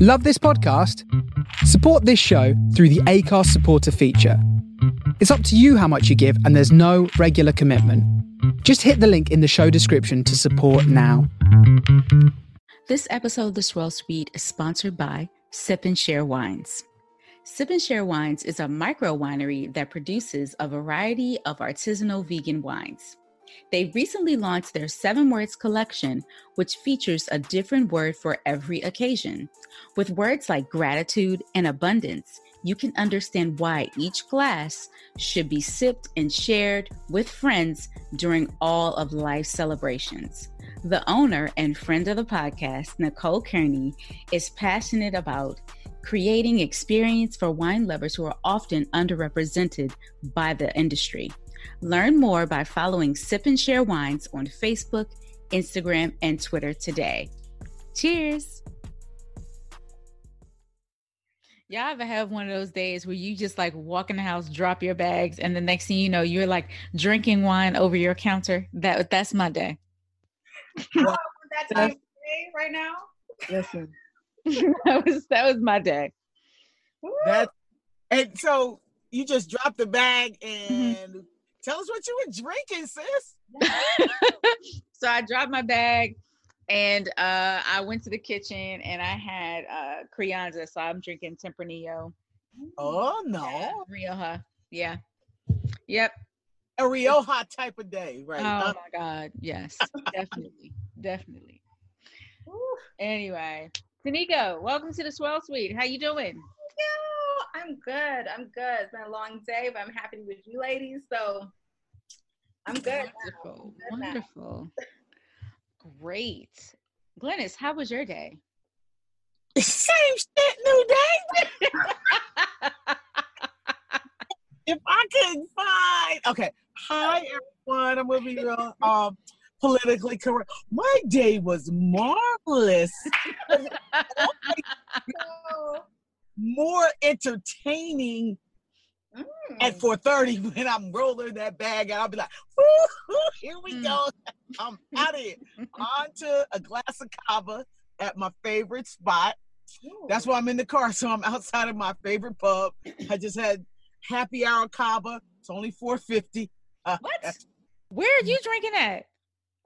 Love this podcast? Support this show through the Acast supporter feature. It's up to you how much you give, and there's no regular commitment. Just hit the link in the show description to support now. This episode of The Swirl Suite is sponsored by Sip and Share Wines. Sip and Share Wines is a micro winery that produces a variety of artisanal vegan wines. They recently launched their Seven Words collection, which features a different word for every occasion. With words like gratitude and abundance, you can understand why each glass should be sipped and shared with friends during all of life's celebrations. The owner and friend of the podcast, Nicole Kearney, is passionate about creating experience for wine lovers who are often underrepresented by the industry. Learn more by following Sip and Share Wines on Facebook, Instagram, and Twitter today. Cheers! Y'all ever have one of those days where you just like walk in the house, drop your bags, and the next thing you know, you're like drinking wine over your counter? That that's my day. Well, that time day right now. Listen, that was that was my day. that and so you just drop the bag Mm-hmm. And tell us what you were drinking, sis. so I dropped my bag and uh, I went to the kitchen and I had uh, Crianza. So I'm drinking Tempranillo. Oh no, Yeah, Rioja. Yeah. Yep. a Rioja type of day, right? Oh my God. Yes. definitely. Definitely. Anyway, Tanika, welcome to the Swirl Suite. How you doing? I'm good. I'm good. It's been a long day, but I'm happy to be with you ladies. So I'm good. Wonderful. I'm good. Wonderful. Great. Glynis, how was your day? Same shit, new day. if I could find, okay. Hi everyone. I'm gonna be real um politically correct. My day was marvelous. So, More entertaining mm, at 4:30 when I'm rolling that bag out. I'll be like, here we Mm. go. I'm out of here. On to a glass of cava at my favorite spot. ooh. That's why I'm in the car. So I'm outside of my favorite pub. I just had happy hour cava. It's only 450. Uh, What? Where are you drinking at?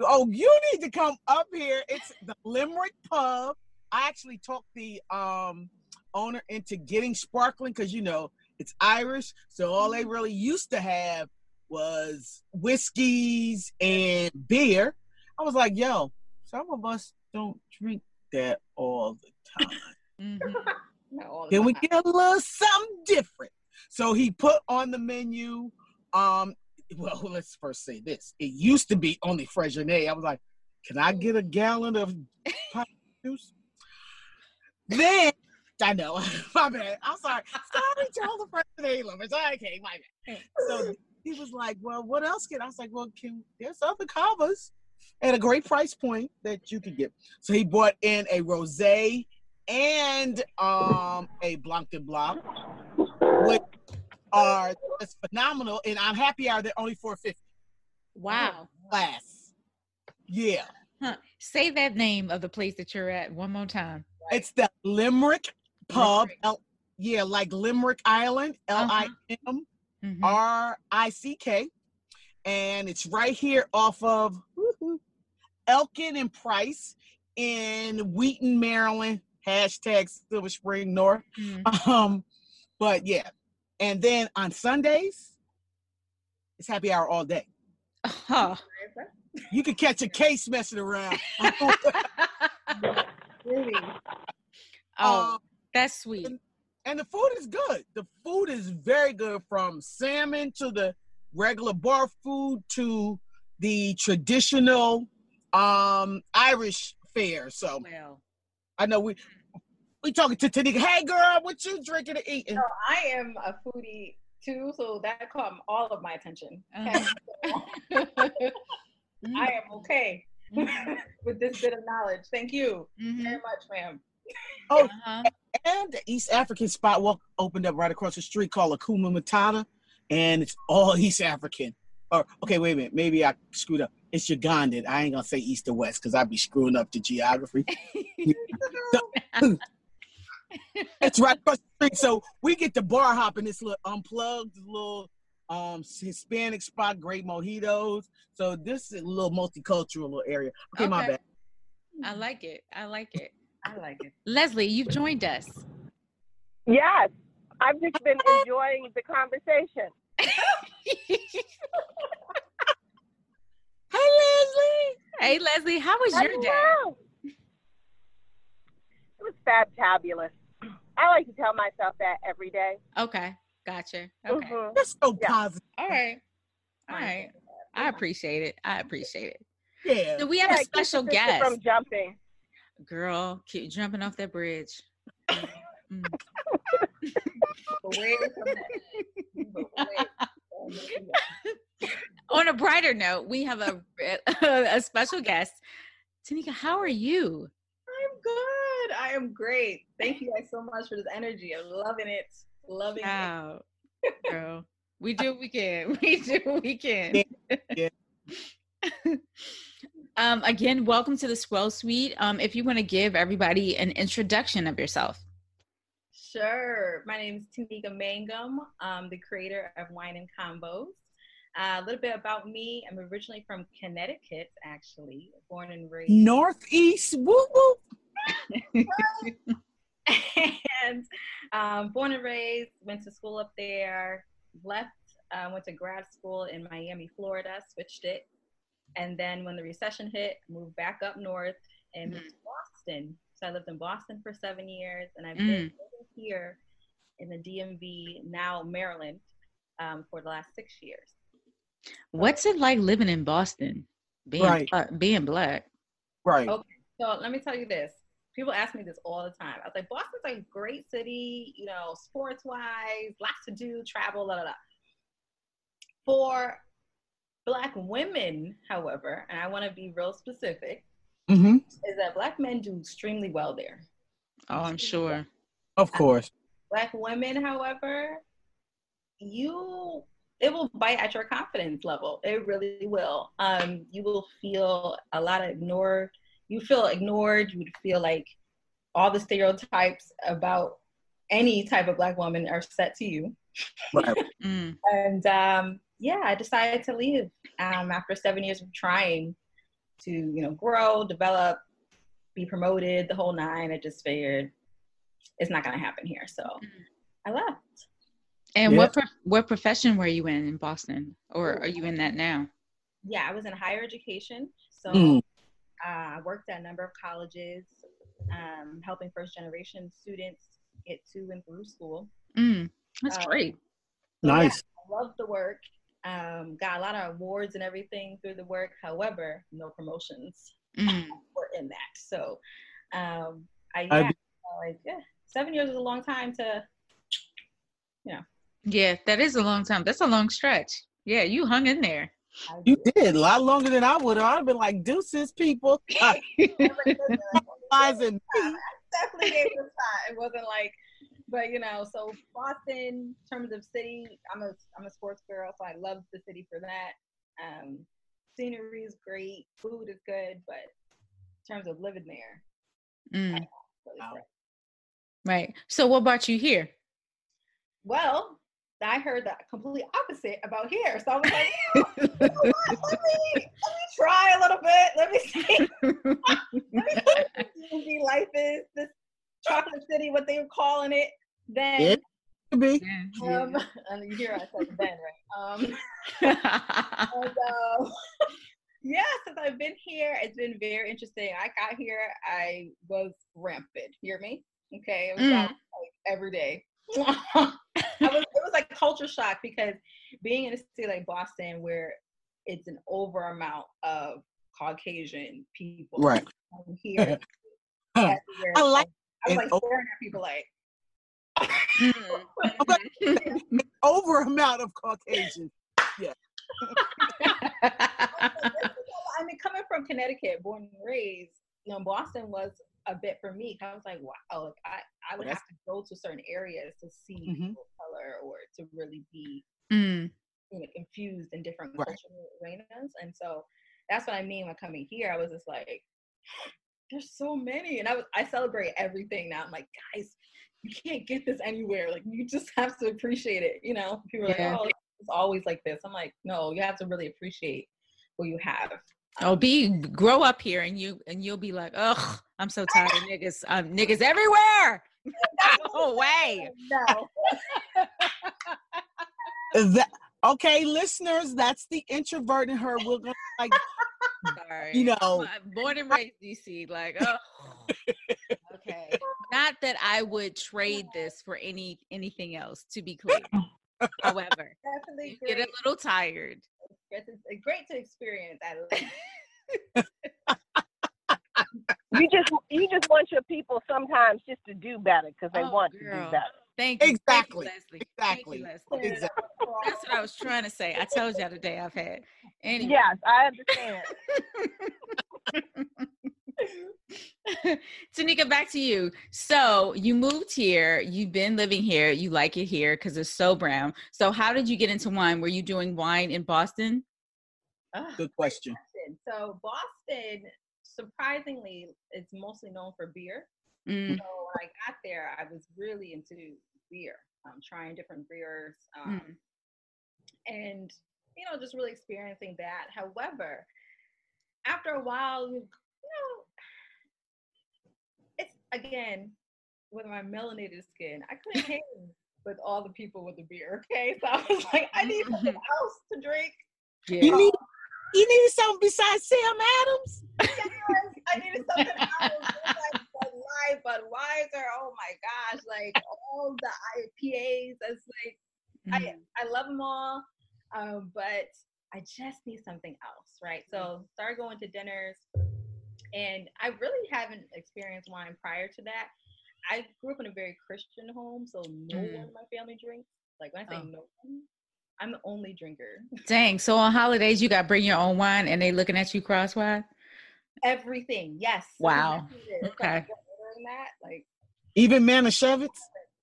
Oh, you need to come up here. It's the Limerick Pub. I actually talked the um owner into getting sparkling because you know it's Irish. So all they really used to have was whiskeys and beer. I was like, yo, some of us don't drink that all the time. Mhm. All the Can we get a little something different? So he put on the menu. Um, well, let's first say this. It used to be only Freixenet. I was like, can I get a gallon of juice? Then I know, my bad. I'm sorry. Sorry to all the Freixenet lovers. Okay, my bad. So he was like, well, what else can I was like, well, can there's other cavas at a great price point that you could get. So he bought in a rosé and um a Blanc de Blanc, which are just phenomenal. And on happy hour, they're only 450 Wow. glass. Yeah. Huh. Say that name of the place that you're at one more time. It's the Limerick Pub. L- yeah, like Limerick Island, L I M Mhm. R I C K. And it's right here off of Elkin and Price in Wheaton, Maryland. Hashtag Silver Spring North. Mhm. Um, but yeah. And then on Sundays, it's happy hour all day. Huh. You could catch a case messing around. Really? Oh, Um, that's sweet. and the food is good. The food is very good from salmon to the regular bar food to the traditional um Irish fare. So Well, I know we we talking to Tanika. Hey, girl, what you drinking and eating? So I am a foodie too, so that caught all of my attention. Uh-huh. I am okay with this bit of knowledge. Thank you Mhm. very much, ma'am. Oh, Uh-huh. and the East African spot walk opened up right across the street called Akuma Matata, and it's all East African. Or okay, wait a minute, maybe I screwed up. It's Ugandan. I ain't gonna say East or West because I'd be screwing up the geography. it's right across the street, so we get the bar hop in this little unplugged little um Hispanic spot, great mojitos. So this is a little multicultural little area. Okay, my bad. I like it. I like it. I like it. Leslie, you've joined us. Yes, I've just been enjoying the conversation. Hey, Leslie. hey, Leslie, how was your day? It was fantabulous. I like to tell myself that every day. Okay, gotcha. Okay, Mhm. That's so Yeah. positive. all right, all right. I appreciate it. I appreciate it. Yeah. So we have Yeah, a special guest. from jumping. Girl, keep jumping off that bridge. Mm. Away from that. Away. On a brighter note, we have a a special guest. Tanika, how are you? I'm good. I am great. Thank you guys so much for this energy. I'm loving it. Loving it. Wow, girl. We do what we can. We do what we can. Yeah. Um, again, welcome to the Swirl Suite. Um, if you want to give everybody an introduction of yourself. Sure. My name is Tanika Mangum. I'm the creator of Wine and Convos. Uh, a little bit about me. I'm originally from Connecticut, actually, born and raised. Northeast. Woo woo. and um, born and raised, went to school up there, left, uh, went to grad school in Miami, Florida, switched it. And then when the recession hit, moved back up north and moved to Boston. So I lived in Boston for seven years, and I've been Mm. living here in the DMV, now Maryland, um, for the last six years. What's it like living in Boston? Being Right. uh, being black. Right. Okay. So let me tell you this. People ask me this all the time. I was like, Boston's a great city, you know, sports wise, lots to do, travel, la la la. For black women, however, and I want to be real specific, Mm-hmm. is that black men do extremely well there. Oh, I'm sure. Of course. Black women, however, you it will bite at your confidence level. It really will. Um, you will feel a lot of ignored. You feel ignored. You would feel like all the stereotypes about any type of black woman are set to you. Right. Mm. And um, yeah, I decided to leave um, after seven years of trying to, you know, grow, develop, be promoted, the whole nine. I just figured it's not going to happen here. So I left. And Yeah. what pro- what profession were you in in Boston, or are you in that now? Yeah, I was in higher education. So Mm. uh, I worked at a number of colleges, um, helping first generation students get to and through school. Mm. That's Uh, great. So, yeah, Nice. I loved the work. Um, got a lot of awards and everything through the work. However, no promotions Mm. were in that. So, um, I I yeah, be- like yeah, seven years is a long time to. You know. Yeah, that is a long time. That's a long stretch. Yeah, you hung in there. I You did a lot longer than I would have. I'd have been like, deuces, people. And definitely gave it time. It wasn't like, but you know, so Boston, in terms of city, I'm a I'm a sports girl, so I love the city for that. Um, scenery is great, food is good, but in terms of living there, Mm. really Wow. Right. So, what brought you here? well, I heard the complete opposite about here, so I was like, you you know let me let me try a little bit. Let me see. Let me see what DMV life is this chocolate city, what they were calling it. Then. Yeah. Could be. Yeah. Um, and you hear I said then, right? Um, and, uh, yeah, since I've been here, it's been very interesting. I got here, I was rampant. Hear me? Okay, it was Mm. out, like every day. I was, it was like culture shock because being in a city like Boston, where it's an over amount of Caucasian people, Right. here. I like I was like o- staring at people like. Mm. over amount of Caucasian. Yeah. I mean, coming from Connecticut, born and raised, you know, Boston was a bit for me. I was like, wow, like I, I would That's- have to go to certain areas to see Mhm. people of color or to really be Mm. you know, infused in different Right. cultural arenas. And so that's what I mean when coming here. I was just like, there's so many. And I was I celebrate everything now. I'm like, guys, you can't get this anywhere. Like you just have to appreciate it. You know, people are Yeah. like, oh, it's always like this. I'm like, no, you have to really appreciate what you have. Oh, be grow up here, and you and you'll be like, ugh, I'm so tired of niggas. Um, niggas everywhere. no way. No. That okay, listeners, that's the introvert in her. We're gonna like Sorry. you know I'm born and raised DC. Like, oh, okay. Not that I would trade this for any anything else. To be clear, however, Definitely you get a little tired. It's it's eh, great to experience at. You just you just want your people sometimes just to do better because they Oh, want to do better. Thank you. Exactly. Thank you, Leslie. Exactly. Thank you, Leslie. exactly. That's what I was trying to say. I told y'all the day I've had. Anyway. Yes, I understand. Tanika, back to you. So you moved here. You've been living here. You like it here because it's so brown. So how did you get into wine? Were you doing wine in Boston? Ah, Good question. So Boston, surprisingly, is mostly known for beer. Mm, So when I got there, I was really into beer, um, trying different beers, um, Mm. and you know, just really experiencing that. However, after a while, you, you know, it's again with my melanated skin, I couldn't hang with all the people with the beer. Okay, so I was like, I need something else to drink. yeah. You need you needed something besides Sam Adams? Yes, I needed something else. Light, Budweiser. Oh my gosh! Like all the IPAs. It's like Mm. I I love them all, um, but I just need something else, right? So started going to dinners, and I really haven't experienced wine prior to that. I grew up in a very Christian home, so no Mm. one in my family drinks. Like when I say Oh. no one, I'm the only drinker. Dang. So on holidays, you got to bring your own wine and they looking at you crosswise? Everything, yes. Wow. exactly it. It's Okay. Like, ordering that, like Even Manischewitz?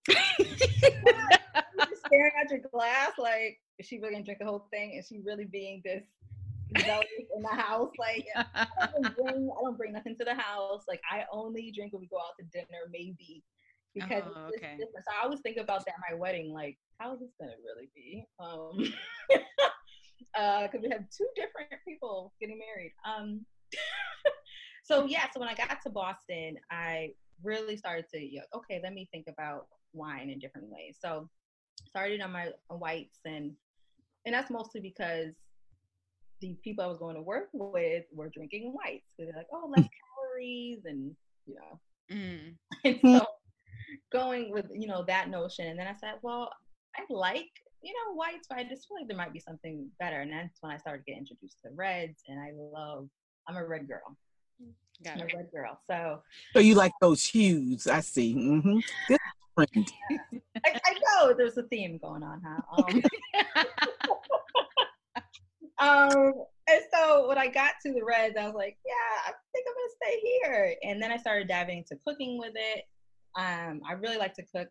you're staring at your glass, like, is she really gonna drink the whole thing? Is she really being this zealous in the house? Like, I don't, bring, I don't bring nothing to the house. Like, I only drink when we go out to dinner, maybe because Oh, it's different. So I always think about that at my wedding, like, how is this gonna really be? Um, because we have two different people getting married. Um, so yeah, so when I got to Boston, I really started to, you know, okay, let me think about wine in different ways. So started on my whites and and that's mostly because the people I was going to work with were drinking whites. So they're like, oh, less calories and you know. Mm. And so going with, you know, that notion. And then I said, well, I like, you know, whites, but I just feel like there might be something better. And that's when I started getting introduced to reds and I love I'm a red girl. Got a red girl. So So you like those hues? I see. Mm-hmm. Good friend. I, I know there's a theme going on, huh? Um, um, and so when I got to the Reds, I was like, yeah, I think I'm gonna stay here. And then I started diving into cooking with it. Um, I really like to cook,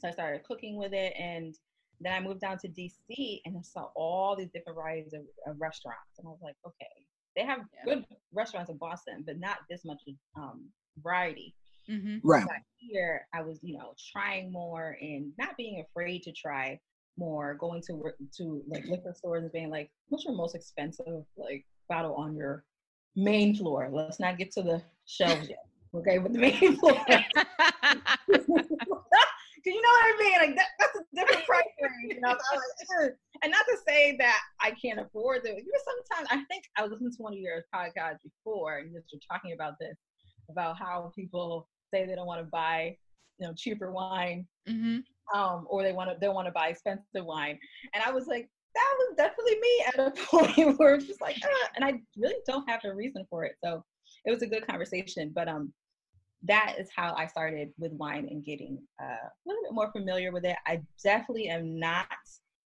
so I started cooking with it, and then I moved down to DC and I saw all these different varieties of, of restaurants, and I was like, okay, they have Yeah. good restaurants in Boston, but not this much um, variety hmm Right. got here, I was, you know, trying more and not being afraid to try more, going to wor- to like liquor stores and being like, what's your most expensive like bottle on your main floor? Let's not get to the shelves yet. Okay, with the main floor. You know what I mean? Like that, that's a different price range, you know. So like, and not to say that I can't afford it. You know, sometimes I think I was listening to one of your podcasts before, and you were talking about this, about how people say they don't want to buy, you know, cheaper wine, hmm um, or they want to they want to buy expensive wine. And I was like, that was definitely me at a point where it's just like, ah, and I really don't have a reason for it. So it was a good conversation. But um, that is how I started with wine and getting uh, a little bit more familiar with it. I definitely am not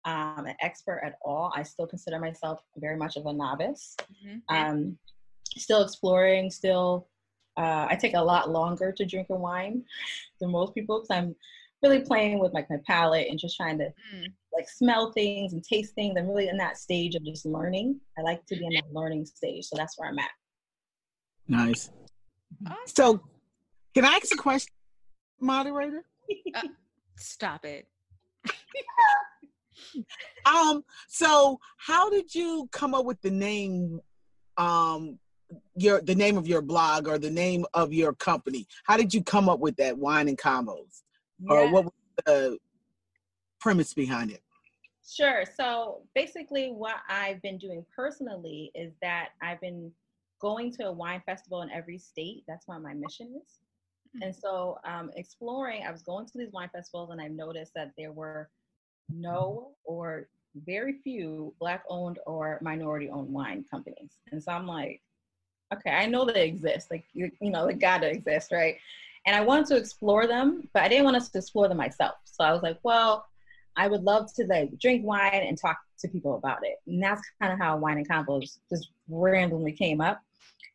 um, an expert at all. I still consider myself very much of a novice. Mm-hmm. Um, still exploring, still. Uh, I take a lot longer to drink a wine than most people because I'm really playing with like my palate and just trying to mm. like smell things and taste things. I'm really in that stage of just learning. I like to be in that learning stage, so that's where I'm at. Nice. Awesome. So, can I ask a question, moderator? Uh, stop it. um. So, how did you come up with the name? Um, your the name of your blog or the name of your company. How did you come up with that wine and convos? Yeah. Or what was the premise behind it? Sure. So basically, what I've been doing personally is that I've been going to a wine festival in every state. That's what my mission is. Mm-hmm. And so, um, exploring, I was going to these wine festivals and I noticed that there were no or very few Black owned or minority owned wine companies. And so I'm like, okay, I know they exist. Like, you, you know, they gotta exist, right? And I wanted to explore them, but I didn't want us to explore them myself. So I was like, well, I would love to like drink wine and talk to people about it. And that's kind of how wine and convos just randomly came up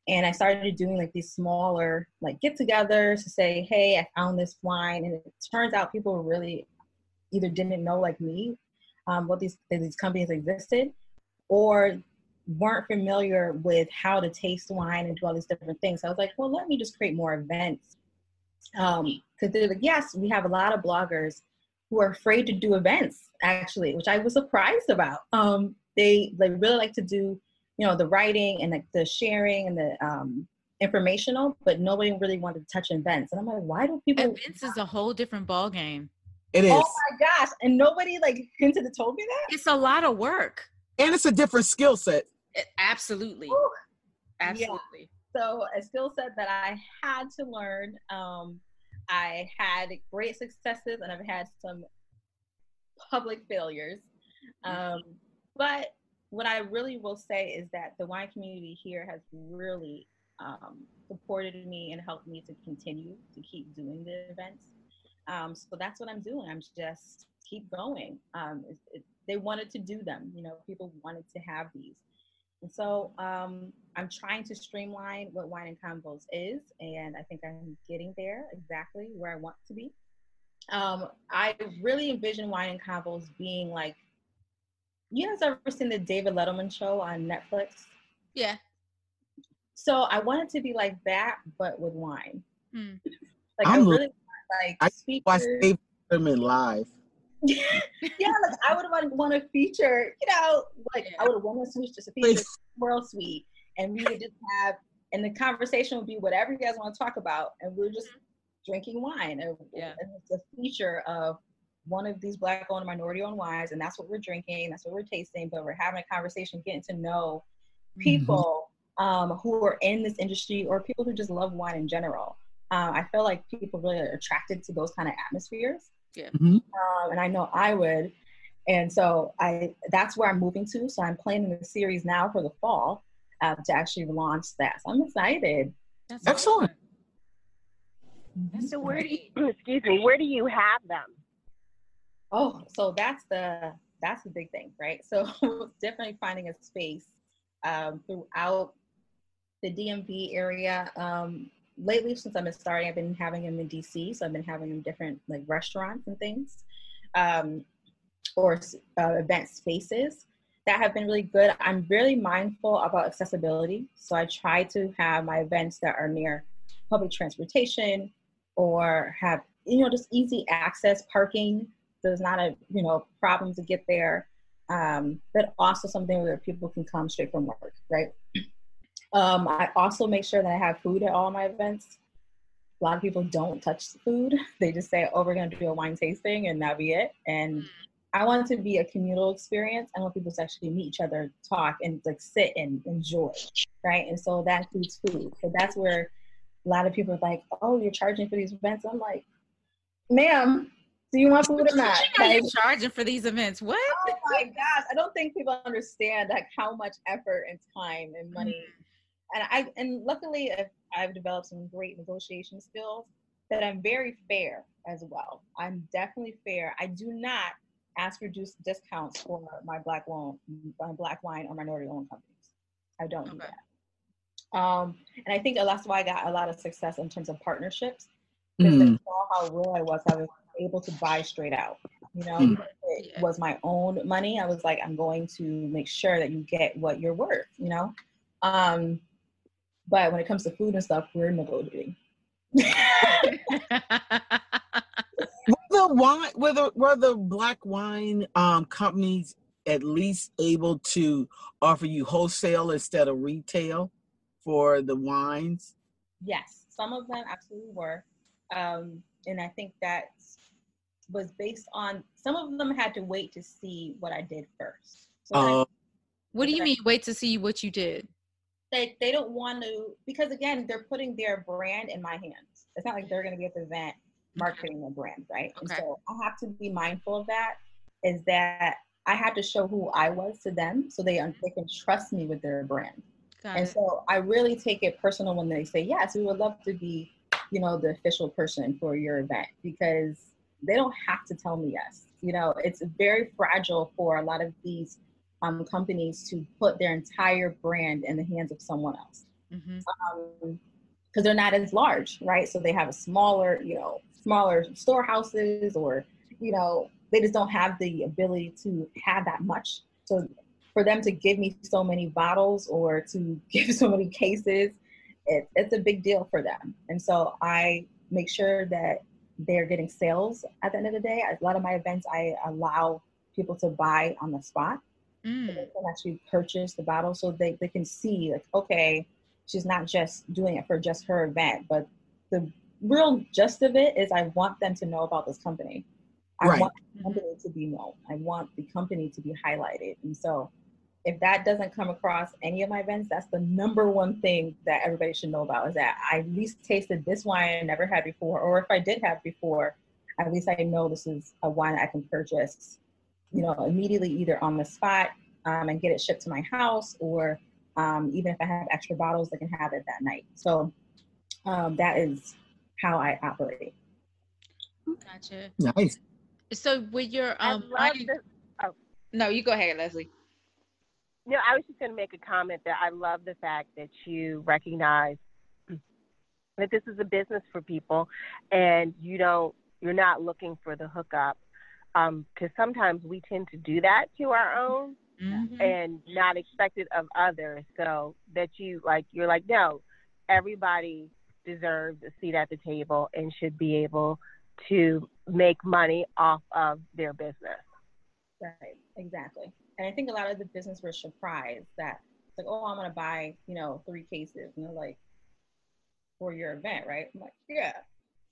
and I started doing like these smaller like get-togethers to say, "Hey, I found this wine," and it turns out people really either didn't know like me um, what these these companies existed, or weren't familiar with how to taste wine and do all these different things. So I was like, well, let me just create more events. Because um, they're like, yes, we have a lot of bloggers who are afraid to do events, actually, which I was surprised about. Um, they they really like to do you know the writing and the, the sharing and the um, informational, but nobody really wanted to touch events. And I'm like, why do people? Events is a whole different ball game. It is. Oh my gosh! And nobody like hinted and told me that. It's a lot of work, and it's a different skill set. Absolutely, Ooh. absolutely. Yeah. So a skill set that I had to learn. Um, I had great successes, and I've had some public failures. Um, but what I really will say is that the wine community here has really um, supported me and helped me to continue to keep doing the events. Um, so that's what I'm doing. I'm just keep going. Um, it, it, they wanted to do them. You know, people wanted to have these. And so um, I'm trying to streamline what Wine and Convos is, and I think I'm getting there exactly where I want to be. Um, I really envision Wine and Convos being like you guys ever seen the David Letterman show on Netflix? Yeah. So I wanted to be like that, but with wine. Mm. Like I'm I really want, like I watch David Letterman live. yeah, like I would want want to feature, you know, like yeah. I would want to switch to a feature Swirl Suite, and we would just have, and the conversation would be whatever you guys want to talk about, and we are just mm-hmm. drinking wine, and, yeah. and it's a feature of one of these black owned minority owned wines and that's what we're drinking that's what we're tasting but we're having a conversation getting to know mm-hmm. people mm-hmm. um, who are in this industry or people who just love wine in general. Uh, i feel like people really are attracted to those kind of atmospheres. Yeah. Mm-hmm. um, and i know i would. And so i that's where i'm moving to. So i'm planning the series now for the fall uh, to actually launch that. So i'm excited. That's excellent. So where do you, excuse me where do you have them Oh, so that's the that's the big thing, right? So definitely finding a space um, throughout the DMV area. Um, lately, since I've been starting, I've been having them in DC, so I've been having them different like restaurants and things, um, or uh, event spaces that have been really good. I'm really mindful about accessibility, so I try to have my events that are near public transportation or have you know just easy access parking there's not a you know problem to get there. Um, but also something where people can come straight from work right? Um, i also make sure that i have food at all my events. A lot of people don't touch the food. They just say oh we're going to do a wine tasting and that'll be it. And i want it to be a communal experience. I want people to actually meet each other talk and like sit and enjoy right? And so that includes food. So that's where a lot of people are like oh you're charging for these events. I'm like ma'am do you want food or not? Like, you charging for these events? What? Oh my gosh! I don't think people understand like how much effort and time and money and I and luckily I've, I've developed some great negotiation skills that I'm very fair as well. I'm definitely fair. I do not ask for juice discounts for my black wine, my black wine or minority owned companies. I don't do that. Um, and I think that's why I got a lot of success in terms of partnerships because they Mm. saw how real I was. I was able to buy straight out. You know, Mm. even it was my own money. I was like, I'm going to make sure that you get what you're worth. You know, um, but when it comes to food and stuff, we're negotiating. Were the wine, were the, were the black wine um, companies at least able to offer you wholesale instead of retail for the wines? Yes, some of them absolutely were. Um, and I think that was based on some of them had to wait to see what I did first. So when I- Uh, what do you mean? Wait to see what you did. they, they don't want to, because again, they're putting their brand in my hands. It's not like they're going to be at the event marketing their brand, right? And Okay. so I have to be mindful of that, is that I have to show who I was to them so they, they can trust me with their brand. Got And it. so I really take it personal when they say, yes, we would love to be, you know, the official person for your event because they don't have to tell me yes. You know, it's very fragile for a lot of these um, companies to put their entire brand in the hands of someone else because they're not as large, right? So they have a smaller, you know, smaller storehouses or, you know, they just don't have the ability to have that much. So for them to give me so many bottles or to give so many cases, it, it's a big deal for them. And so I make sure that they're getting sales at the end of the day. A lot of my events, I allow people to buy on the spot so Mm. they can actually purchase the bottle so they, they can see like okay she's not just doing it for just her event but the real gist of it is i want them to know about this company i Right. want the company to be known i want the company to be highlighted and so if that doesn't come across any of my events that's the number one thing that everybody should know about is that i at least tasted this wine i never had before or if i did have before at least i know this is a wine i can purchase you know, immediately either on the spot um, and get it shipped to my house, or um, even if I have extra bottles, I can have it that night. So um, that is how I operate. Gotcha. nice. So with your I um, love wine- this. no, you go ahead, Leslie. No, I was just going to make a comment that I love the fact that you recognize that this is a business for people, and you don't, you're not looking for the hookup, because sometimes we tend to do that to our own Mhm. and not expect it of others. So that you like, you're like, no, everybody deserves a seat at the table and should be able to make money off of their business. Right, exactly. And I think a lot of the business were surprised that it's like, oh, I'm gonna buy, you know, three cases, and they're like, for your event, right? I'm like, yeah.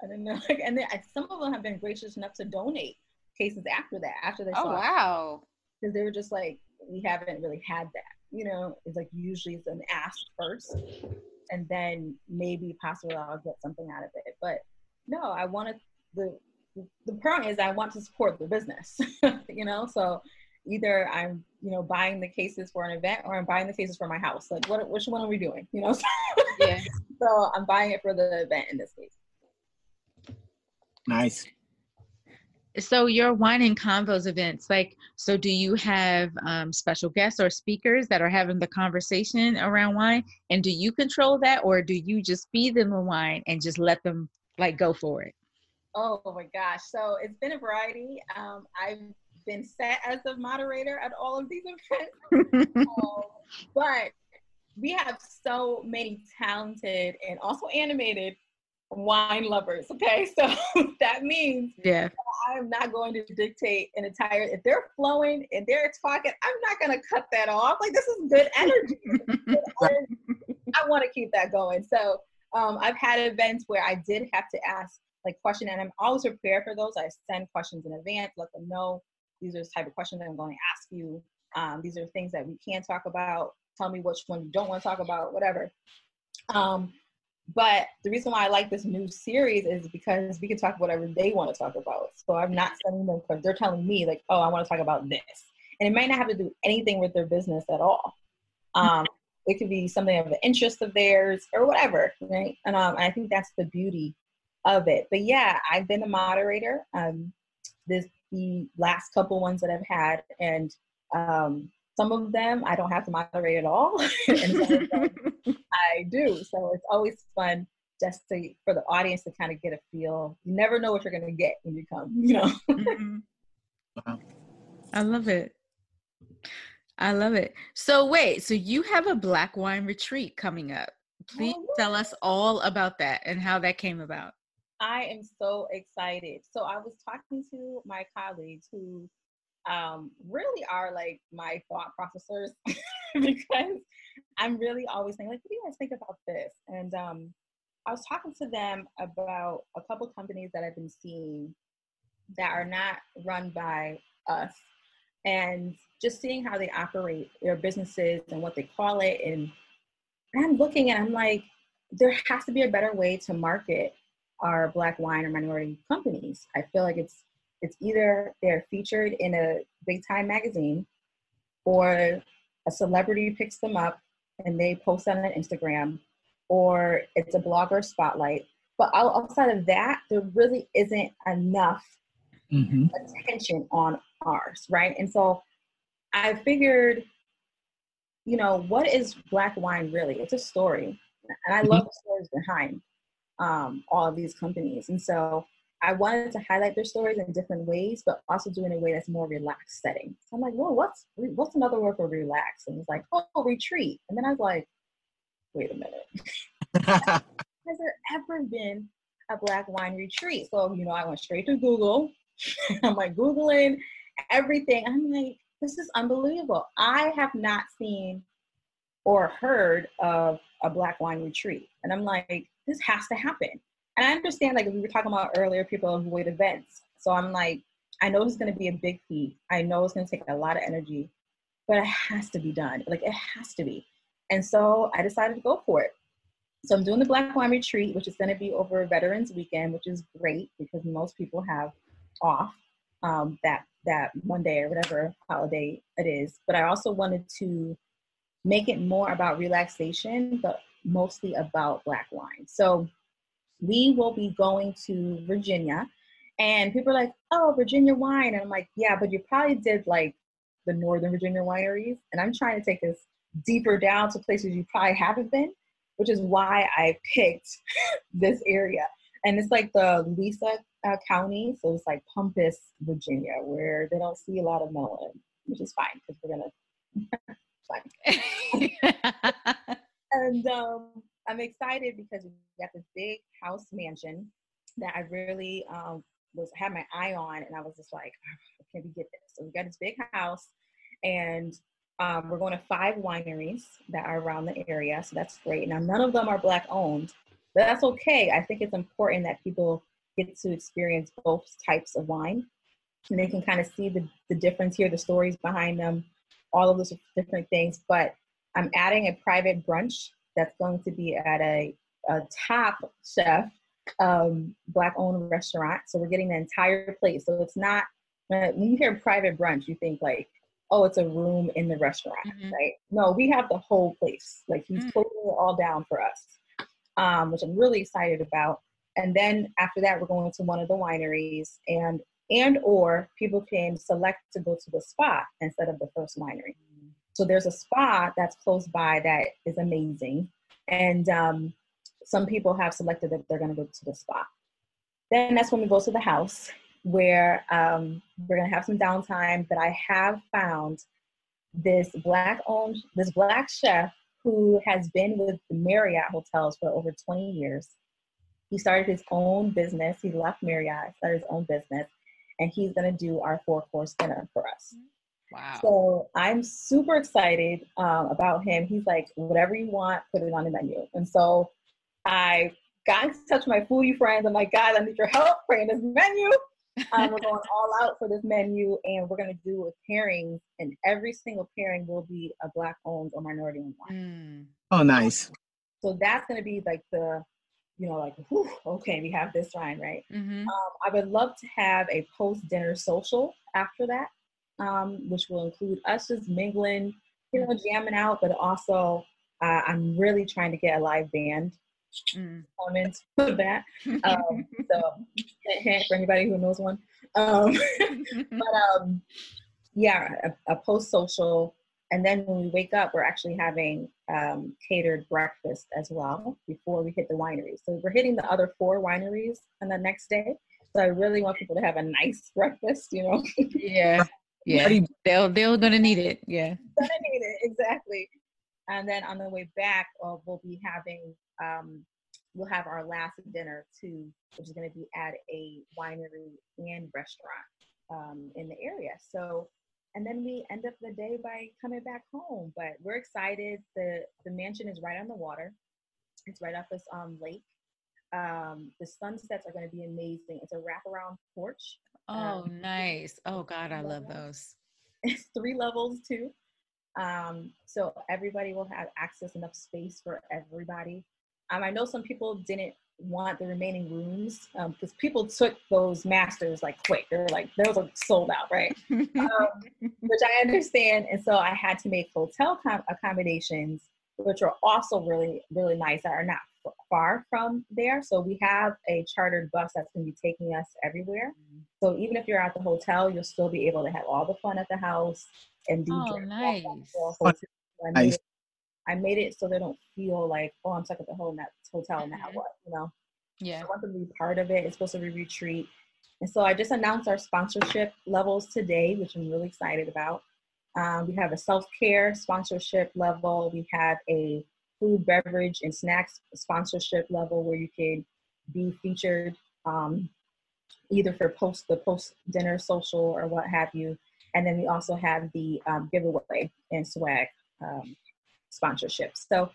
And then they're like, and then some of them have been gracious enough to donate cases after that, after they Oh wow. because they were just like, we haven't really had that. You know, it's like usually it's an ask first, and then maybe possibly I'll get something out of it. But no, I wanted the the point is I want to support the business. you know, so either I'm you know buying the cases for an event or I'm buying the cases for my house. Like what which one are we doing? You know, so, Yeah. so I'm buying it for the event in this case. Nice. So your wine and convos events, like, so do you have um, special guests or speakers that are having the conversation around wine, and do you control that, or do you just feed them the wine and just let them like go for it? Oh my gosh. So it's been a variety. Um, I've been set as a moderator at all of these events. Um, but we have so many talented and also animated wine lovers. Okay. So that means yeah. I'm not going to dictate an entire, if they're flowing and they're talking, I'm not going to cut that off. Like, this is good energy. Good energy. I want to keep that going. So um, I've had events where I did have to ask like question, and I'm always prepared for those. I send questions in advance, let them know these are the type of questions I'm going to ask you. Um, these are things that we can talk about. Tell me which one you don't want to talk about, whatever. Um, but the reason why I like this new series is because we can talk whatever they want to talk about. So I'm not sending them because they're telling me like, oh, I want to talk about this, and it might not have to do anything with their business at all. Um, it could be something of an interest of theirs or whatever, right? And um, I think that's the beauty of it. But yeah, I've been a moderator. Um, this the last couple ones that I've had, and um, some of them I don't have to moderate at all, and some of them I do. So it's always fun just to for the audience to kind of get a feel. You never know what you're going to get when you come. You know. mm-hmm. wow. I love it. I love it. So wait, so you have a black wine retreat coming up. Please oh, tell us all about that and how that came about. I am so excited. So I was talking to my colleagues who um, really are like my thought processors because I'm really always saying like, what do you guys think about this? And um, I was talking to them about a couple companies that I've been seeing that are not run by us and just seeing how they operate their businesses and what they call it. And I'm looking and I'm like, there has to be a better way to market our black wine or minority companies. I feel like it's it's either they're featured in a big time magazine or a celebrity picks them up and they post on an Instagram or it's a blogger spotlight. But outside of that, there really isn't enough mm-hmm. attention on ours, right? And so I figured, you know, what is black wine really? It's a story. And I love mm-hmm. the stories behind um, all of these companies. And so I wanted to highlight their stories in different ways, but also do it in a way that's more relaxed setting. So I'm like, well, what's what's another word for relax? And it's like, oh, retreat. And then I was like, wait a minute. Has there ever been a black wine retreat? So, you know, I went straight to Google. I'm like Googling everything. I'm like, this is unbelievable. I have not seen or heard of a black wine retreat. And I'm like, this has to happen. And I understand, like we were talking about earlier, people avoid events. So I'm like, I know it's going to be a big feat. I know it's going to take a lot of energy, but it has to be done. Like it has to be. And so I decided to go for it. So I'm doing the Black Wine Retreat, which is going to be over Veterans Weekend, which is great because most people have off um, that that Monday or whatever holiday it is. But I also wanted to make it more about relaxation, but mostly about Black wine. So we will be going to Virginia. And people are like, oh, Virginia wine. And I'm like, yeah, but you probably did like the Northern Virginia wineries. And I'm trying to take this deeper down to places you probably haven't been, which is why I picked this area. And it's like the Louisa uh, County. So it's like Bumpass, Virginia, where they don't see a lot of melon, which is fine because we're going to, fine. and um, I'm excited because we got this big house mansion that I really um, was had my eye on, and I was just like, oh, can we get this? So we got this big house, and um, we're going to five wineries that are around the area, so that's great. Now none of them are black owned, but that's okay. I think it's important that people get to experience both types of wine, and they can kind of see the the difference here, the stories behind them, all of those different things. But I'm adding a private brunch that's going to be at a, a top chef um, black owned restaurant. So we're getting the entire place. So it's not when you hear private brunch, you think like, oh, it's a room in the restaurant, mm-hmm. right? No, we have the whole place. Like he's mm-hmm. putting it all down for us, um, which I'm really excited about. And then after that, we're going to one of the wineries and and or people can select to go to the spa instead of the first winery. So there's a spa that's close by that is amazing. And um, some people have selected that they're going to go to the spa. Then that's when we go to the house where um, we're going to have some downtime. But I have found this black owned, this black chef who has been with the Marriott hotels for over 20 years. He started his own business. He left Marriott, started his own business, and he's going to do our four course dinner for us. Wow. So I'm super excited um, about him. He's like, whatever you want, put it on the menu. And so I got in touch with my foodie friends. I'm like, guys, I need your help creating this menu. Um, we're going all out for this menu, and we're going to do a pairing, and every single pairing will be a black owned or minority owned wine. Mm. Oh, nice. So that's going to be like the, you know, like, whew, okay, we have this wine, right? Mm-hmm. Um, I would love to have a post dinner social after that um, which will include us just mingling, you know, jamming out, but also Uh, I'm really trying to get a live band Mm. component to that. Um, so, for anybody who knows one. Um, but um, yeah, a, a post social, and then when we wake up, we're actually having um, catered breakfast as well before we hit the wineries. So we're hitting the other four wineries on the next day. So I really want people to have a nice breakfast. You know, yeah, yeah. Ready- They'll they're gonna need it. Yeah. gonna need it exactly. And then on the way back, uh, we'll be having um, we'll have our last dinner too, which is going to be at a winery and restaurant um, in the area. So, and then we end up the day by coming back home. But we're excited. the The mansion is right on the water. It's right off this um, lake. Um, the sunsets are going to be amazing. It's a wraparound porch. Oh, nice. Oh God, I love those. it's three levels too. Um, so everybody will have access enough space for everybody. Um, I know some people didn't want the remaining rooms because people took those masters like quick. They were like, those are sold out, right? um, which I understand. And so I had to make hotel com- accommodations, which are also really, really nice that are not far from there. So we have a chartered bus that's going to be taking us everywhere. So even if you're at the hotel, you'll still be able to have all the fun at the house and do Oh, nice. walk up to a hotel. I made, Nice. it, I made it so they don't feel like, oh, I'm stuck at the home that hotel now Mhm. what, you know. yeah. I want them to be part of it. It's supposed to be a retreat. And so I just announced our sponsorship levels today, which I'm really excited about. Um, we have a self care sponsorship level. We have a food, beverage, and snacks sponsorship level where you can be featured um, either for post the post dinner social or what have you. And then we also have the um, giveaway and swag um, sponsorship. So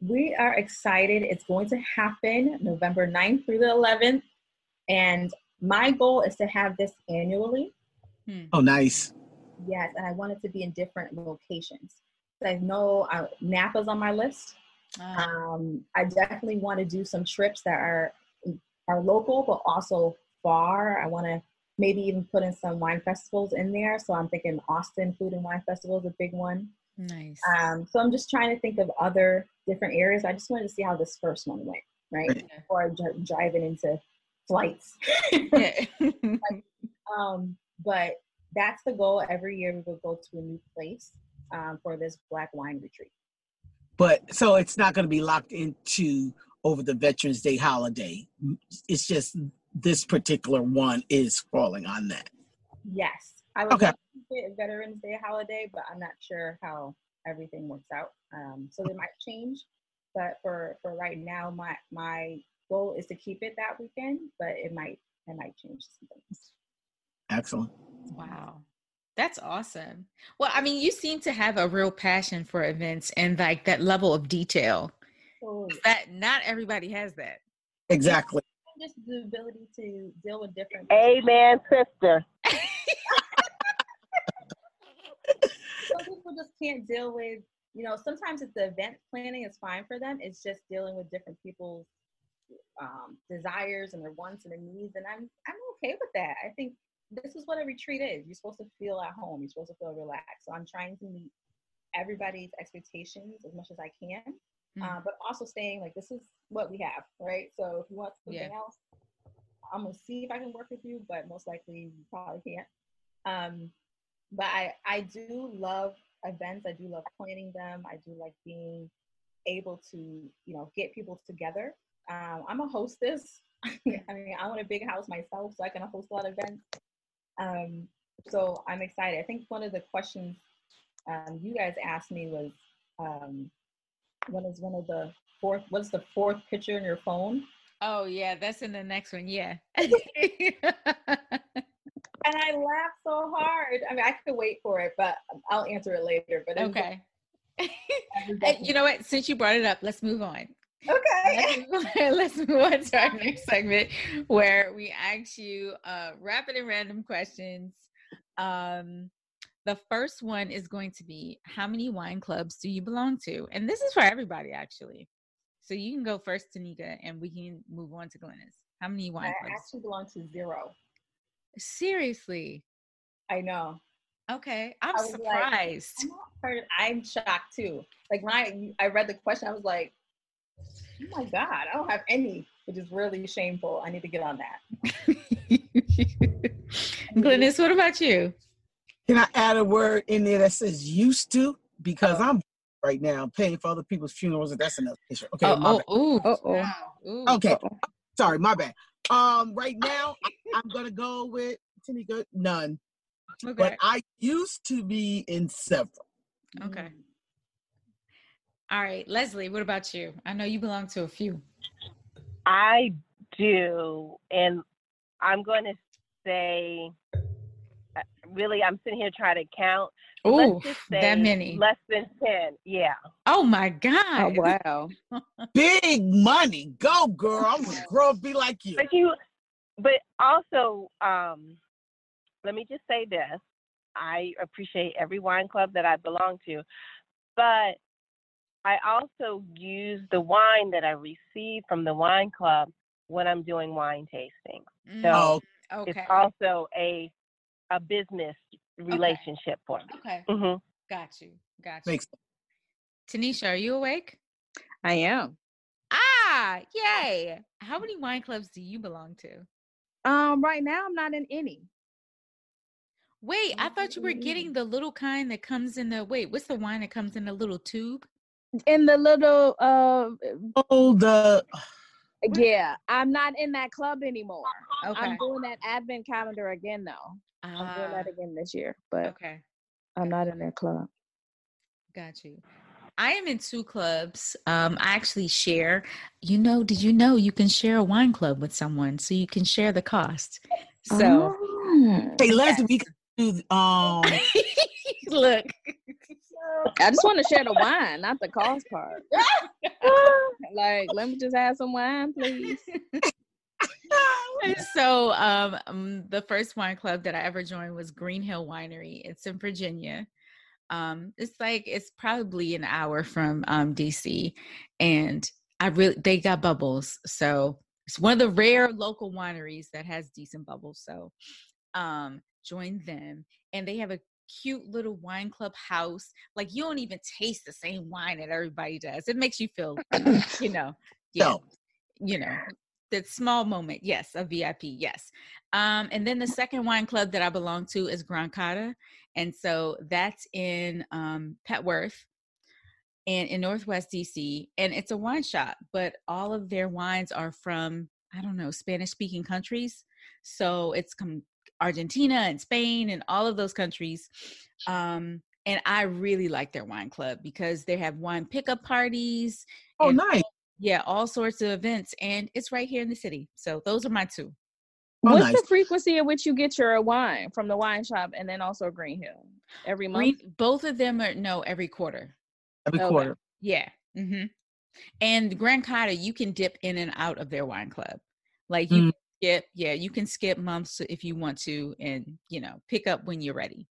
we are excited. It's going to happen November 9th through the 11th. And my goal is to have this annually. Oh, nice. Yes, and I want it to be in different locations. I know uh, Napa's on my list. Ah, Um, I definitely want to do some trips that are are local, but also far. I want to maybe even put in some wine festivals in there. So I'm thinking Austin Food and Wine Festival is a big one. nice. Um, so I'm just trying to think of other different areas. I just wanted to see how this first one went, right? Right. Before I dri- drive it into flights. um, but that's the goal. Every year we will go to a new place um, for this Black Wine Retreat. But so it's not going to be locked into over the Veterans Day holiday. It's just this particular one is falling on that. Yes, I would Okay. love to it Veterans Day holiday, but I'm not sure how everything works out. Um, so they might change. But for for right now, my my goal is to keep it that weekend, but it might it might change some things. Excellent. Wow. That's awesome. Well, I mean, you seem to have a real passion for events and like that level of detail. So That not everybody has that. Exactly. just the ability to deal with different. Amen, sister. Some people just can't deal with. You know, sometimes it's the event planning is fine for them. It's just dealing with different people's um, desires and their wants and their needs, and I'm I'm okay with that. I think this is what a retreat is. You're supposed to feel at home. You're supposed to feel relaxed. So I'm trying to meet everybody's expectations as much as I can, Mm. uh, but also saying like this is what we have, right? So if you want something Yeah. else, I'm gonna see if I can work with you, but most likely you probably can't. Um, but I I do love events. I do love planning them. I do like being able to you know get people together. Um, I'm a hostess. I mean, I want a big house myself, so I can host a lot of events. Um, so I'm excited. I think one of the questions um, you guys asked me was, um, what is one of the fourth? What's the fourth picture in your phone? Oh yeah, that's in the next one. Yeah. And I laughed so hard. I mean, I could wait for it, but I'll answer it later. But okay. like- you know what? Since you brought it up, let's move on. Okay. Let's move on, let's move on to our next segment where we ask you uh, rapid and random questions. Um, the first one is going to be How many wine clubs do you belong to? And this is for everybody, actually. So you can go first, Tanika, and we can move on to Glynis. How many I wine clubs? I actually belong to zero. Seriously. I know. Okay, I'm I was like, surprised. I'm. I'm shocked too. Like when I I read the question, I was like, oh my god, I don't have any, which is really shameful. I need to get on that. Glynis, what about you? Can I add a word in there that says used to? Because Oh. I'm right now paying for other people's funerals, and that's another issue. Okay, oh, my oh, bad. ooh, Uh-oh. okay, sorry, my bad. Um, right now I'm gonna go with Tanika, none. Okay. But I used to be in several. Okay. All right, Leslie, what about you? I know you belong to a few. I do, and I'm going to say, uh, really, I'm sitting here trying to count. Oh, that many. Less than ten. Yeah. Oh my Oh God. wow. Big money, go girl. I'm gonna grow up be like you. But you, but also, um, let me just say this: I appreciate every wine club that I belong to, but I also use the wine that I receive from the wine club when I'm doing wine tasting. So Oh, okay. It's also a a business relationship for me. Okay. hmm Got you. Got you. makes Tanisha, are you awake? I am. Ah, yay. How many wine clubs do you belong to? Um, right now I'm not in any. Wait, I thought you were getting the little kind that comes in the wait, what's the wine that comes in a little tube? In the little uh oh the yeah, I'm not in that club anymore. Okay. I'm doing that advent calendar again though. I'm doing Ah, that again this year, but okay. I'm not in that club. Got you. I am in two clubs. Um, I actually share. You know, did you know you can share a wine club with someone so you can share the cost? So Oh. hey Leslie, we can do um look, I just want to share the wine, not the cost part. like, let me just have some wine, please. so um, um, the first wine club that I ever joined was Green Hill Winery. It's in Virginia. Um, it's like it's probably an hour from um, DC, and I really they got bubbles. So it's one of the rare local wineries that has decent bubbles. So um, join them, and they have a cute little wine club house. Like you don't even taste the same wine that everybody does. It makes you feel, you know, yeah, no. you know that small moment yes a vip yes um and then the second wine club that i belong to is grand Cata, and so that's in um petworth and in northwest dc and it's a wine shop but all of their wines are from i don't know spanish speaking countries so it's com- argentina and spain and all of those countries um and i really like their wine club because they have wine pickup parties Oh and nice. yeah, all sorts of events, and it's right here in the city. So those are my two. Oh, What's nice. the frequency at which you get your wine from the wine shop and then also Green Hill? Every month? Green, both of them are no every quarter. Every Okay. quarter. Yeah. hmm And Grand Cata, you can dip in and out of their wine club. Like you Mm. Can skip, yeah, you can skip months if you want to, and you know, pick up when you're ready.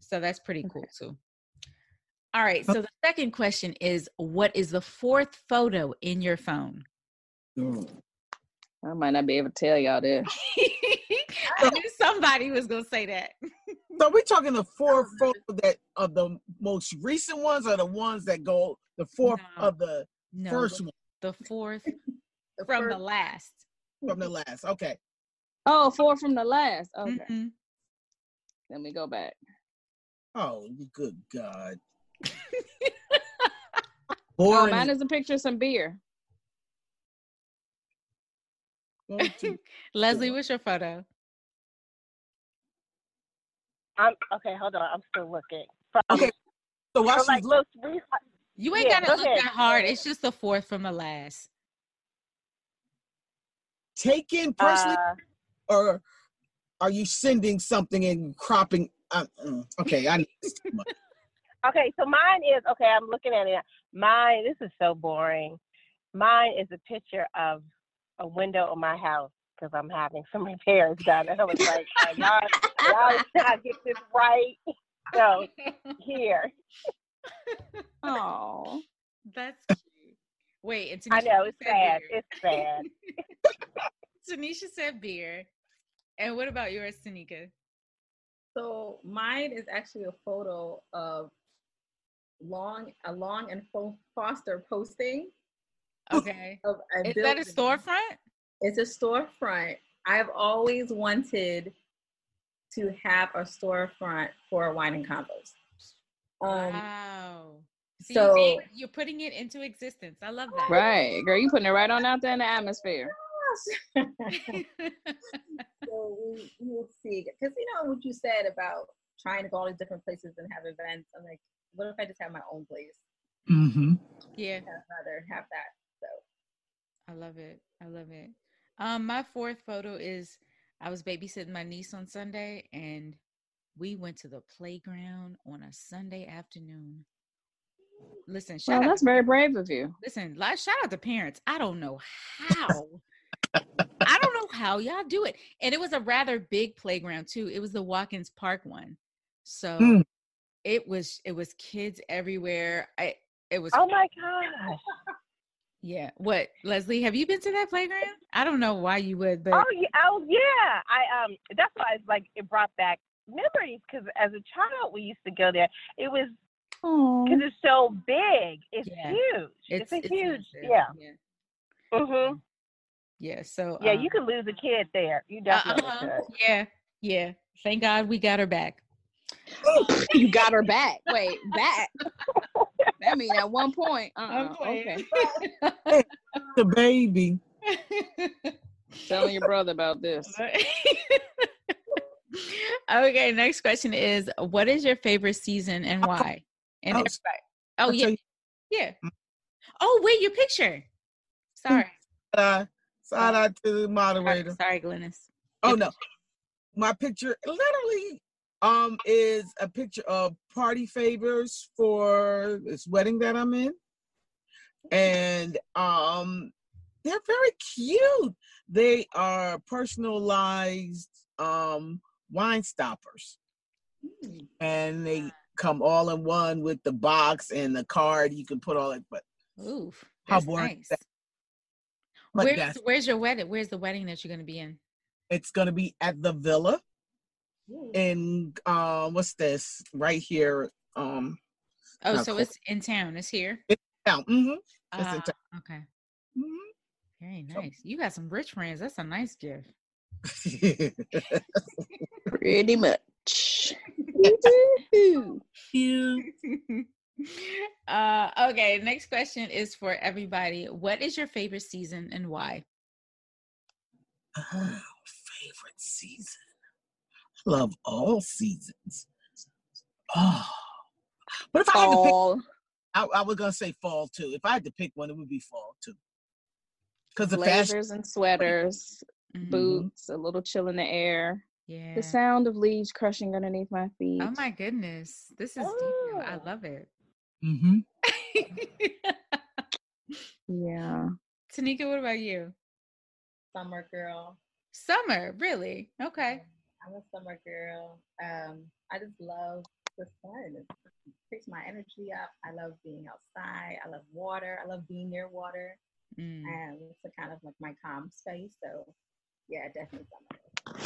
So that's pretty cool too. All right. So the second question is, what is the fourth photo in your phone? Mm. I might not be able to tell y'all this. I knew somebody was gonna say that. So we're talking the four photos that of the most recent ones or the ones that go the fourth No. of the No, first the, one the fourth from the last. From the last. Okay. Oh, four from the last. Okay. Mhm. Let me go back. Oh, good God. Oh, Boring. mine is a picture of some beer. Go to- Leslie, what's your photo? I'm okay. Hold on. I'm still looking. From, Okay. So while so she's like look- most recent, You ain't Yeah, gotta go look ahead. that hard. It's just the fourth from the last. Taking personally, uh, or are you sending something and cropping? Uh, mm, okay, I. Need okay, so mine is okay. I'm looking at it. Mine. This is so boring. Mine is a picture of a window of my house because I'm having some repairs done, and I was like, uh, y'all, y'all gotta get this right. So here, Oh. That's cute. Wait, and I Tanisha know it's said sad. beer. It's sad. Tanisha said beer. And what about yours, Tanika? So mine is actually a photo of long a long and Fo- Foster posting Okay. of a Is that a storefront? It's a storefront. I've always wanted to have a storefront for wine and convos. Um, wow. See, so- see, you're putting it into existence. I love that. Right, girl, you putting it right on out there in the atmosphere. so we, we will see. Because you know what you said about trying to go all these different places and have events. I'm like, what if I just have my own place? Mm-hmm. yeah. I'd rather have that. So I love it. I love it. Um, my fourth photo is I was babysitting my niece on Sunday and we went to the playground on a Sunday afternoon. Listen, shout Well, out that's to very brave of you. listen, like shout out to parents. I don't know how. I don't know how y'all do it. And it was a rather big playground too. It was the Watkins Park one. So Hmm. it was it was kids everywhere. I it was Oh my gosh. yeah. What, Leslie, have you been to that playground? I don't know why you would, but Oh yeah, oh yeah. I um. That's why it's like it brought back memories because as a child we used to go there. It was because it's so big. It's Yeah. huge. It's, a huge. massive. Yeah. yeah. Mhm. Yeah. So Yeah. um, you could lose a kid there. You definitely uh-huh. could. Yeah, yeah. Thank God we got her back. you got her back. Wait, back. that mean at one point. I'm Uh-uh. playing. Okay. The baby. Telling your brother about this. okay, next question is what is your favorite season and why? And I'll- everybody- oh I'll yeah, you- yeah. Oh wait, your picture. Sorry. Uh, shout out to the moderator. sorry, Glynis. Oh no, my picture literally um is a picture of party favors for this wedding that I'm in, and um they're very cute. They are personalized um wine stoppers, Hmm. and they come all in one with the box and the card. You can put all it, but Oof. How That's boring nice. is that? but Where's, that's where's your wedding? Where's the wedding that you're gonna be in? it's gonna be at the villa. in uh, what's this right here um Oh, so cool. it's in town. It's here. town hmm It's in Ah, okay. Mhm. Very nice. You got some rich friends. That's a nice gift. Pretty much. you uh okay, next question is for everybody. What is your favorite season and why? oh, favorite season. I love all seasons. Oh but if i had to pick I, I was gonna say fall too. If i had to pick one it would be fall too. Because the fashion and sweaters, Mhm. boots, a little chill in the air, Yeah. the sound of leaves crushing underneath my feet. Oh my goodness. This is deep. I Oh. love it. Mm-hmm. Yeah. Tanika, what about you? summer girl. Summer, really? Okay. I'm a summer girl. Um, I just love the sun. It picks my energy up. I love being outside. I love water. I love being near water. Mm. And it's a kind of like my calm space. So yeah, definitely summer.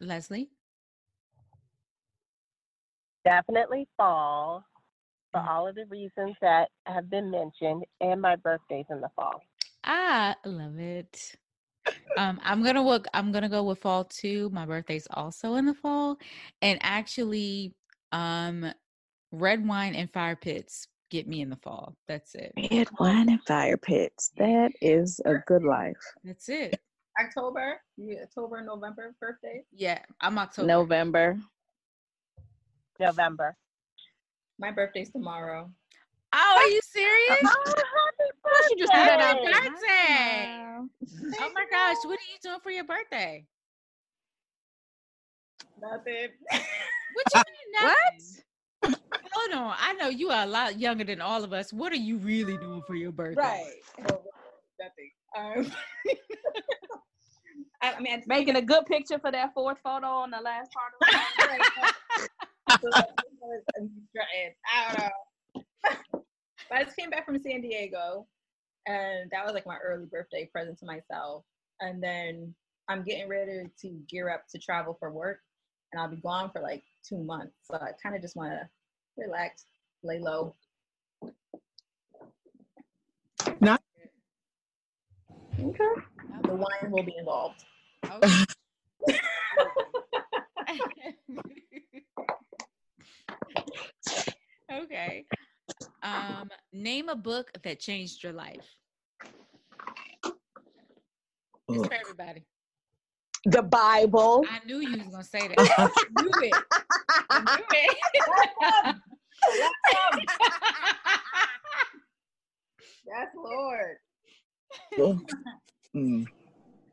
Leslie? Definitely fall for Mm. all of the reasons that have been mentioned, and my birthday's in the fall. I love it. Um, I'm gonna look. I'm gonna go with fall too. My birthday's also in the fall, and actually, um, red wine and fire pits get me in the fall. That's it. Red wine and fire pits. That is a good life. That's it. October, October, November birthday. Yeah, I'm October. November. November. My birthday's tomorrow. Oh, are you serious? Oh, happy She just threw that out birthday! Oh my gosh, what are you doing for your birthday? Nothing. What you mean What? Hold on. I know you are a lot younger than all of us. What are you really doing for your birthday? Well, nothing. Um, I, I mean, Making a good picture for that fourth photo on the last part of the I don't know. but I just came back from San Diego, and that was like my early birthday present to myself. And then I'm getting ready to gear up to travel for work, and I'll be gone for like two months. So I kind of just want to relax, lay low. Okay. The wine will be involved. Okay. okay. Um, name a book that changed your life. It's for everybody. The Bible. I knew you was gonna say that. I knew it. I knew it. Yes, Lord. Mm.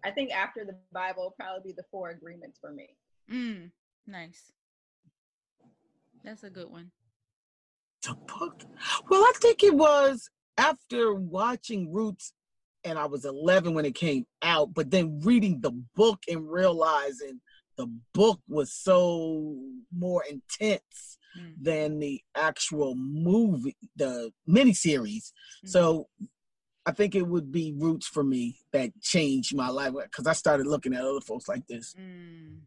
I think after the Bible, will probably be the four agreements for me. mm, nice. That's a good one. The book. Well, I think it was after watching Roots, and I was 11 when it came out, but then reading the book and realizing the book was so more intense Mm. than the actual movie, the miniseries. Mhm. So I think it would be Roots for me that changed my life because I started looking at other folks like this. Mm.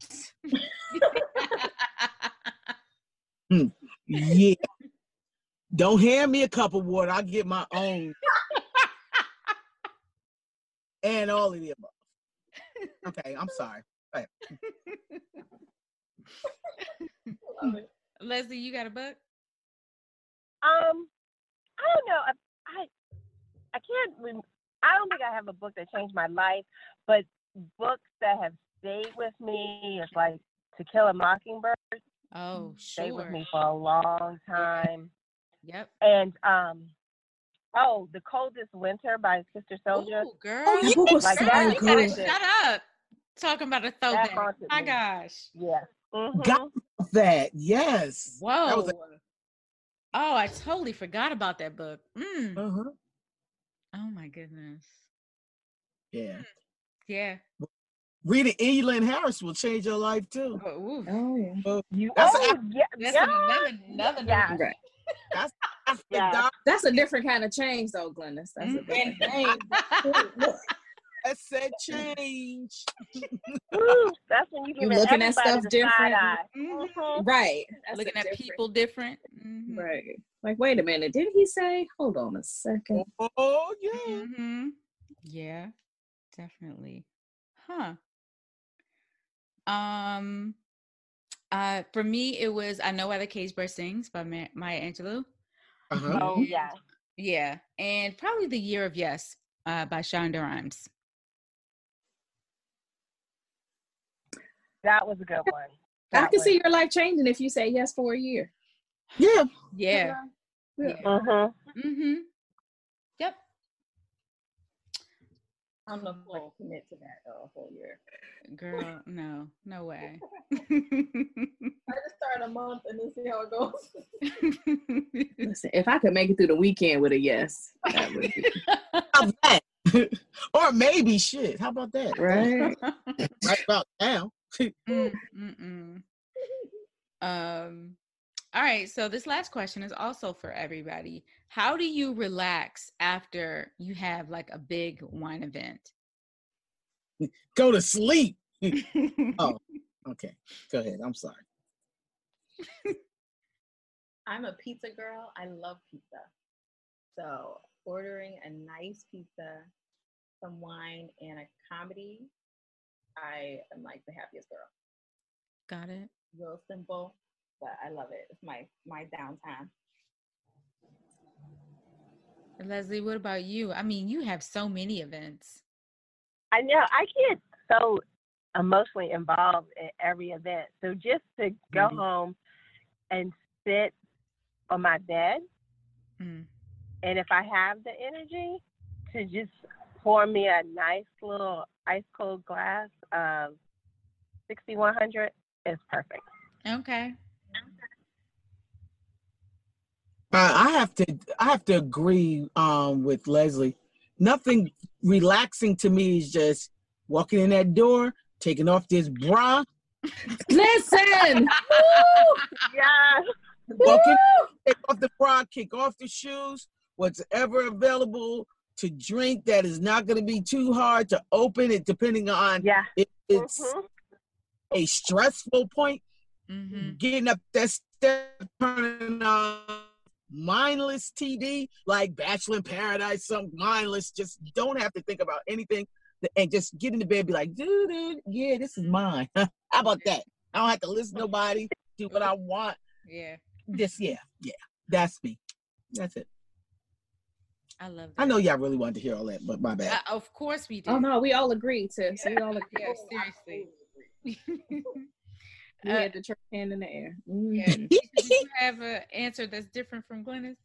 Yeah. Don't hand me a cup of water. I'll get my own. and all of the above. Okay, I'm sorry. Love. Leslie, you got a book? Um, I don't know. I I, I can't. rem- I don't think I have a book that changed my life, but books that have stayed with me is like To Kill a Mockingbird. Oh, sure. Stayed with me for a long time. Yep. And um, oh, The Coldest Winter by Sister Souljah. Oh, girl. yeah. book was Like so that, you gotta good. shut up. Talking about a That throwback. My me. gosh. Yeah. Mhm. Got that. Yes. Whoa. That was oh, I totally forgot about that book. Mm. Uh-huh. Oh my goodness. Yeah. Yeah. Reading Elin Harris will change your life too. Oh, ooh. Oh yeah. You, That's oh, a- yeah, That's yeah. another another Yeah. Right. After Yeah. That's a different kind of change, though, Glynis. That's a Mhm. different. that said change. Woo, that's when you You're looking at stuff different. Side eye. Mhm. Mhm. Right. That's Looking at different- people different. Mhm. Right. Like, wait a minute. Did he say? Hold on a second. Oh yeah. Mm-hmm. Yeah, definitely. Huh. Um, uh, for me, it was "I Know Why the Cage Bird Sings" by Ma- Maya Angelou. Uh-huh. Oh yeah. Yeah, and probably "The Year of Yes" uh, by Shonda Rhimes. That was a good one. I can was- see your life changing if you say yes for a year. Yeah. Yeah. Yeah. yeah. Mhm. Mm-hmm. Yep. I don't know if I'll commit to that though, a whole year. Girl, no, no way. I just start a month and then see how it goes. Listen, if I could make it through the weekend with a yes, that would be How about that? or maybe shit. How about that? right. Right about now. Mm. Um, all right. So this last question is also for everybody. How do you relax after you have like a big wine event? Go to sleep. Oh. Okay. Go ahead. I'm sorry. I'm a pizza girl. I love pizza. So ordering a nice pizza, some wine, and a comedy, I am like the happiest girl. Got it. Real simple, but I love it. It's my my downtime. Leslie, what about you? I mean, you have so many events. I know I get so emotionally involved in every event. So just to go Mhm. home and sit on my bed, Mm. and if I have the energy to just pour me a nice little ice cold glass of 6100 is perfect. Okay. Uh, I have to I have to agree um, with Leslie. Nothing relaxing to me is just walking in that door, taking off this bra, Listen. Yeah. walking, take off the bra, kick off the shoes, whatever available to drink that is not going to be too hard to open it, depending on Yeah. if it's Mhm. a stressful point. Mm-hmm. Getting up that step, turning on mindless TD like Bachelor in Paradise, some mindless. Just don't have to think about anything, and just get in the bed, be like, dude, dude yeah, this is mine. How about that? I don't have to listen to nobody. Do what I want. Yeah, This, yeah, yeah, that's me. That's it. I love that. I know y'all really wanted to hear all that, but my bad. Uh, of course we do. Oh no, we all agree to. So we all agree. Yeah, seriously. We Uh, had the church hand in the air. yeah. Mhm. Do you have an answer that's different from Glynis?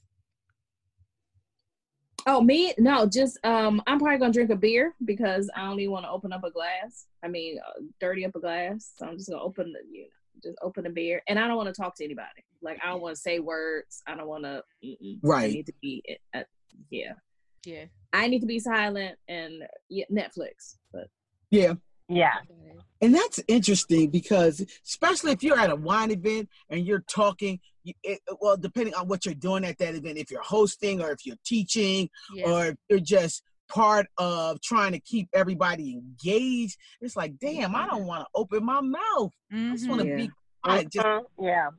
Oh me? No, just um, I'm probably gonna drink a beer because I don't even want to open up a glass. I mean, uh, dirty up a glass. So I'm just gonna open the, you know, just open a beer, and I don't want to talk to anybody. Like I don't want to say words. I don't want to. I Right. need to be. Uh, yeah. Yeah. I need to be silent and yeah, Netflix. But Yeah. Yeah. And that's interesting because, especially if you're at a wine event and you're talking, you, it, well, depending on what you're doing at that event, if you're hosting or if you're teaching Yeah. or if you're just part of trying to keep everybody engaged, it's like, damn, I don't want to open my mouth. I just want to Mhm. be quiet, just, Mhm. Yeah.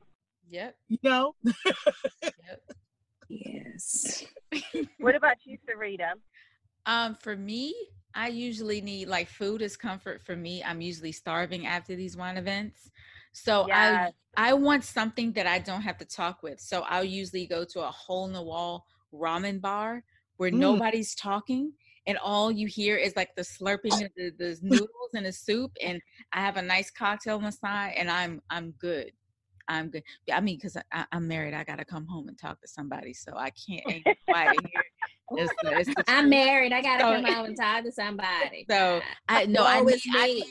Yep. you know? Yep. yes. What about you, Sarita? Um, for me, I usually need like food is comfort for me. I'm usually starving after these wine events. So Yes. I I want something that I don't have to talk with. So I'll usually go to a hole in the wall ramen bar where Mm. nobody's talking and all you hear is like the slurping of the, the noodles and the soup and I have a nice cocktail on the side and I'm I'm good. I'm good. I mean, because I, I'm married, I gotta come home and talk to somebody, so I can't ain't quiet here. It's it's I'm married. I gotta So- come out and talk to somebody. So I no, I need, I need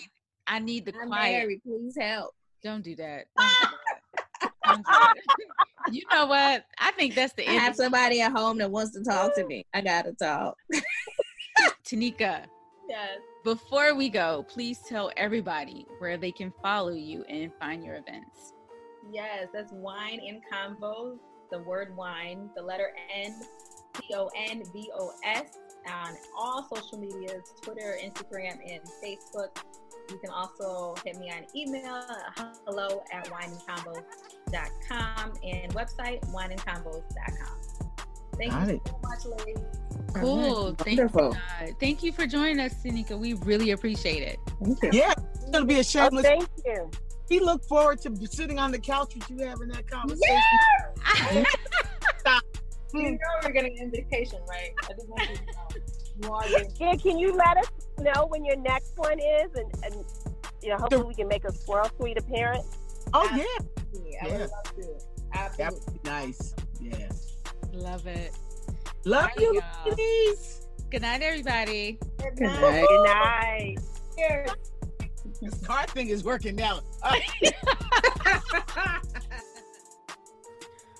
I need the I'm quiet. married. Please help. Don't do that. Don't do that. Don't do that. you know what? I think that's the end. I have somebody at home that wants to talk to me. I gotta talk. Tanika. Yes. Before we go, please tell everybody where they can follow you and find your events. Yes, that's wine in convos. The word wine, the letter N, C O N V O S, on all social medias Twitter, Instagram, and Facebook. You can also hit me on email, hello at winenconvos.com, and website winenconvos.com. Thank Got you it. so much, ladies. Cool. Thank you. Wonderful. God. Thank you for joining us, Tanika. We really appreciate it. Thank you. Yeah, it's going to be a Oh, shameless. thank you. We look forward to sitting on the couch with you having that conversation. Yeah. You hmm. know we're getting an invitation, right? I just want you to know. You are Yeah, can you let us know when your next one is, and, and you know, hopefully we can make a Swirl Suite appearance. Oh, yeah. I Yeah. would love to. That would be nice. Yeah. Love it. Love Bye, you, y'all. ladies. Good night, everybody. Good Good night. night. Good night. This car thing is working out. Uh,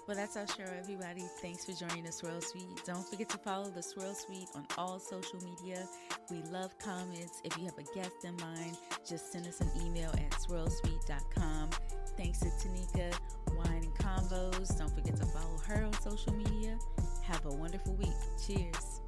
well, that's our show, everybody. Thanks for joining the Swirl Suite. Don't forget to follow the Swirl Suite on all social media. We love comments. If you have a guest in mind, just send us an email at swirlsuite.com. Thanks to Tanika, Wine and Convos. Don't forget to follow her on social media. Have a wonderful week. Cheers.